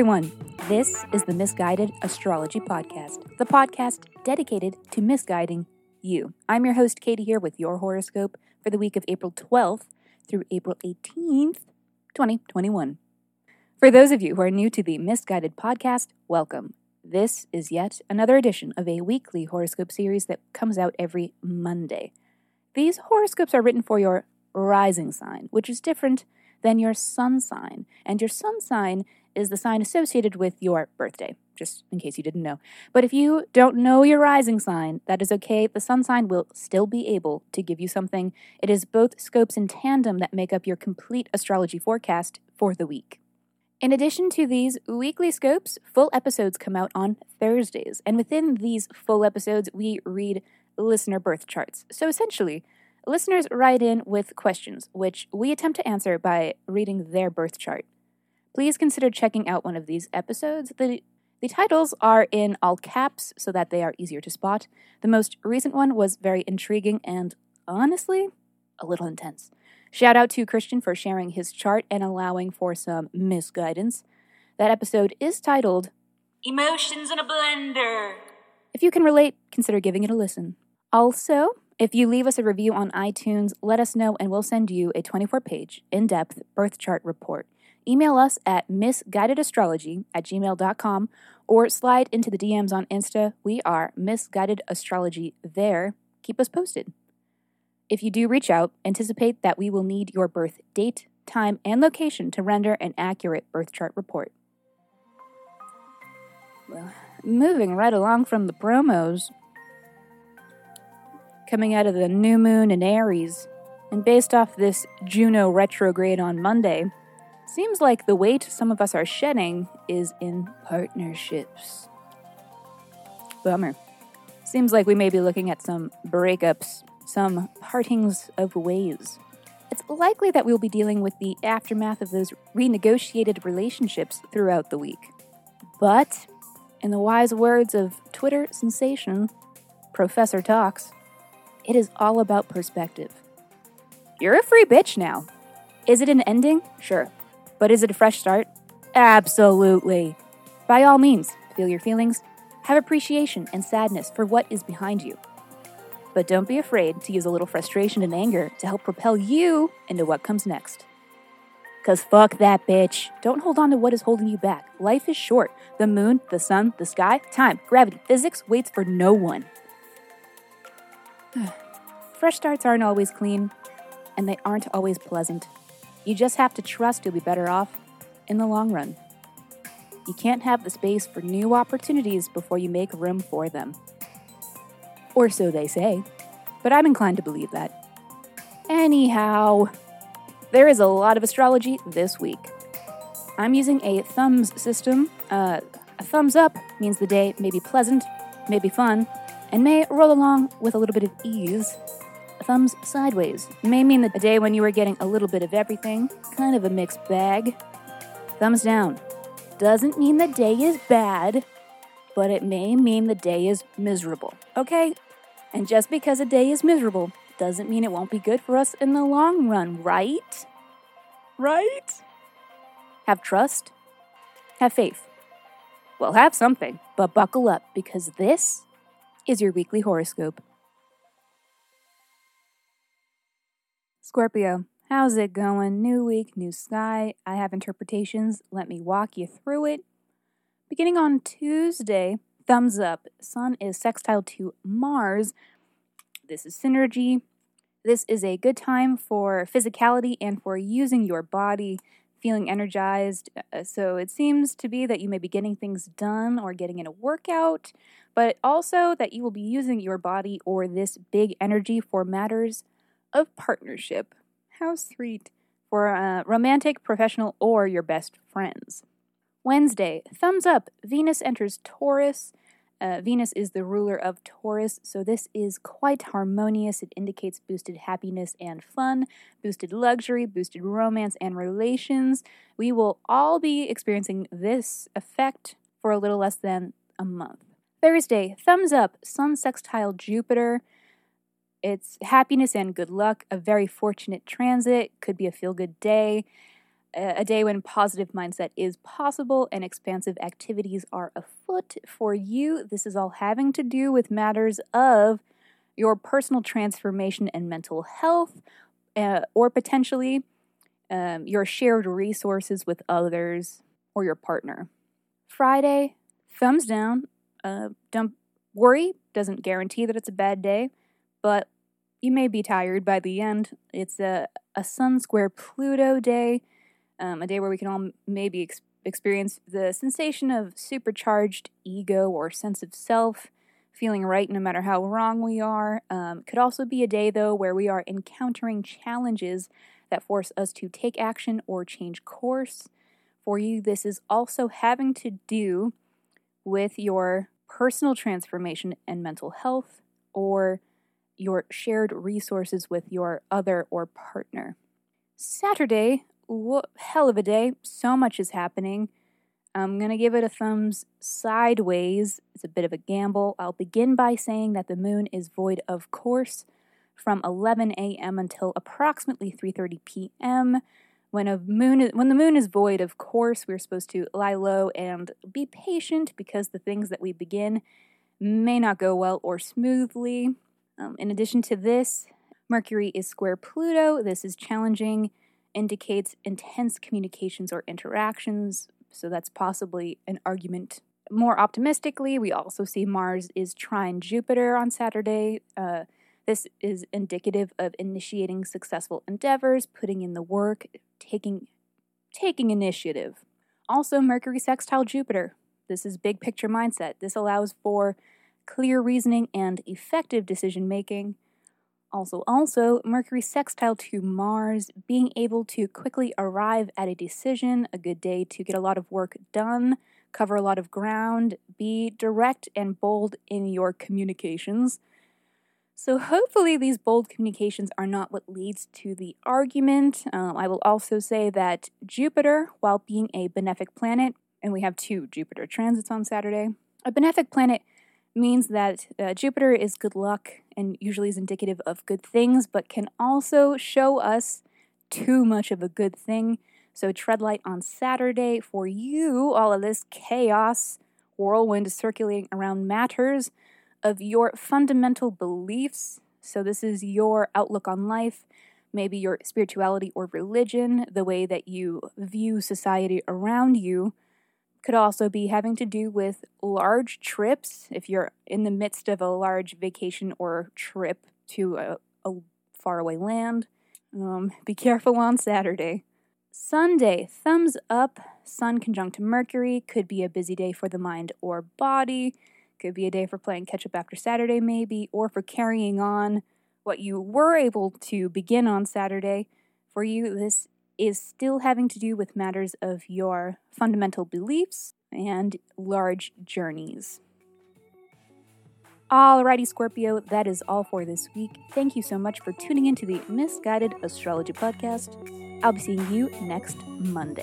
everyone. This is the Misguided Astrology Podcast, the podcast dedicated to misguiding you. I'm your host, Katie, here with your horoscope for the week of April 12th through April 18th, 2021. For those of you who are new to the Misguided Podcast, welcome. This is yet another edition of a weekly horoscope series that comes out every Monday. These horoscopes are written for your rising sign, which is different than your sun sign. And your sun sign is the sign associated with your birthday, just in case you didn't know. But if you don't know your rising sign, that is okay. The sun sign will still be able to give you something. It is both scopes in tandem that make up your complete astrology forecast for the week. In addition to these weekly scopes, full episodes come out on Thursdays. And within these full episodes, we read listener birth charts. So essentially, listeners write in with questions, which we attempt to answer by reading their birth chart. Please consider checking out one of these episodes. The, the titles are in all caps so that they are easier to spot. The most recent one was very intriguing and, honestly, a little intense. Shout out to Christian for sharing his chart and allowing for some misguidance. That episode is titled Emotions in a Blender. If you can relate, consider giving it a listen. Also, if you leave us a review on iTunes, let us know and we'll send you a 24 page, in depth birth chart report. Email us at missguidedastrology at gmail.com or slide into the DMs on Insta. We are Misguided Astrology there. Keep us posted. If you do reach out, anticipate that we will need your birth date, time, and location to render an accurate birth chart report. Well, moving right along from the promos, coming out of the new moon in Aries, and based off this Juno retrograde on Monday, seems like the weight some of us are shedding is in partnerships. Bummer. Seems like we may be looking at some breakups, some partings of ways. It's likely that we'll be dealing with the aftermath of those renegotiated relationships throughout the week. But, in the wise words of Twitter sensation, Professor Talks, it is all about perspective. You're a free bitch now. Is it an ending? Sure. But is it a fresh start? Absolutely. By all means, feel your feelings, have appreciation and sadness for what is behind you. But don't be afraid to use a little frustration and anger to help propel you into what comes next. Cause fuck that bitch. Don't hold on to what is holding you back. Life is short. The moon, the sun, the sky, time, gravity, physics waits for no one. Fresh starts aren't always clean, and they aren't always pleasant. You just have to trust you'll be better off in the long run. You can't have the space for new opportunities before you make room for them. Or so they say, but I'm inclined to believe that. Anyhow, there is a lot of astrology this week. I'm using a thumbs system. Uh, a thumbs up means the day may be pleasant, may be fun, and may roll along with a little bit of ease. Thumbs sideways may mean the day when you are getting a little bit of everything, kind of a mixed bag. Thumbs down doesn't mean the day is bad, but it may mean the day is miserable, okay? And just because a day is miserable doesn't mean it won't be good for us in the long run, right? Right? Have trust, have faith. Well, have something, but buckle up because this is your weekly horoscope. Scorpio, how's it going? New week, new sky. I have interpretations. Let me walk you through it. Beginning on Tuesday, thumbs up. Sun is sextile to Mars. This is synergy. This is a good time for physicality and for using your body, feeling energized. Uh, so it seems to be that you may be getting things done or getting in a workout, but also that you will be using your body or this big energy for matters of partnership. How sweet. For a romantic, professional, or your best friends. Wednesday, thumbs up. Venus enters Taurus. Uh, Venus is the ruler of Taurus, so this is quite harmonious. It indicates boosted happiness and fun, boosted luxury, boosted romance and relations. We will all be experiencing this effect for a little less than a month. Thursday, thumbs up, Sun sextile Jupiter. It's happiness and good luck, a very fortunate transit, could be a feel good day. a day when positive mindset is possible and expansive activities are afoot for you. This is all having to do with matters of your personal transformation and mental health, uh, or potentially um, your shared resources with others or your partner. Friday, thumbs down. Uh, don't worry, doesn't guarantee that it's a bad day, but you may be tired by the end. It's a, a Sun Square Pluto day um, a day where we can all maybe ex- experience the sensation of supercharged ego or sense of self, feeling right no matter how wrong we are. Um, could also be a day, though, where we are encountering challenges that force us to take action or change course. For you, this is also having to do with your personal transformation and mental health or your shared resources with your other or partner. Saturday what hell of a day. So much is happening. I'm going to give it a thumbs sideways. It's a bit of a gamble. I'll begin by saying that the moon is void of course from 11 a.m. until approximately 3:30 p.m. When a moon is, when the moon is void of course, we're supposed to lie low and be patient because the things that we begin may not go well or smoothly. Um, in addition to this, Mercury is square Pluto. This is challenging indicates intense communications or interactions, so that's possibly an argument. More optimistically, we also see Mars is trine Jupiter on Saturday. Uh, this is indicative of initiating successful endeavors, putting in the work, taking taking initiative. Also, Mercury sextile Jupiter. This is big picture mindset. This allows for clear reasoning and effective decision making. Also, also, Mercury sextile to Mars, being able to quickly arrive at a decision, a good day to get a lot of work done, cover a lot of ground, be direct and bold in your communications. So, hopefully, these bold communications are not what leads to the argument. Um, I will also say that Jupiter, while being a benefic planet, and we have two Jupiter transits on Saturday, a benefic planet means that uh, Jupiter is good luck and usually is indicative of good things, but can also show us too much of a good thing. So tread light on Saturday for you. All of this chaos, whirlwind circulating around matters of your fundamental beliefs. So this is your outlook on life, maybe your spirituality or religion, the way that you view society around you could also be having to do with large trips. If you're in the midst of a large vacation or trip to a, a faraway land, um, be careful on Saturday. Sunday, thumbs up, Sun conjunct Mercury, could be a busy day for the mind or body. Could be a day for playing catch up after Saturday, maybe, or for carrying on what you were able to begin on Saturday. For you, this is still having to do with matters of your fundamental beliefs and large journeys. Alrighty, Scorpio, that is all for this week. Thank you so much for tuning into the Misguided Astrology Podcast. I'll be seeing you next Monday.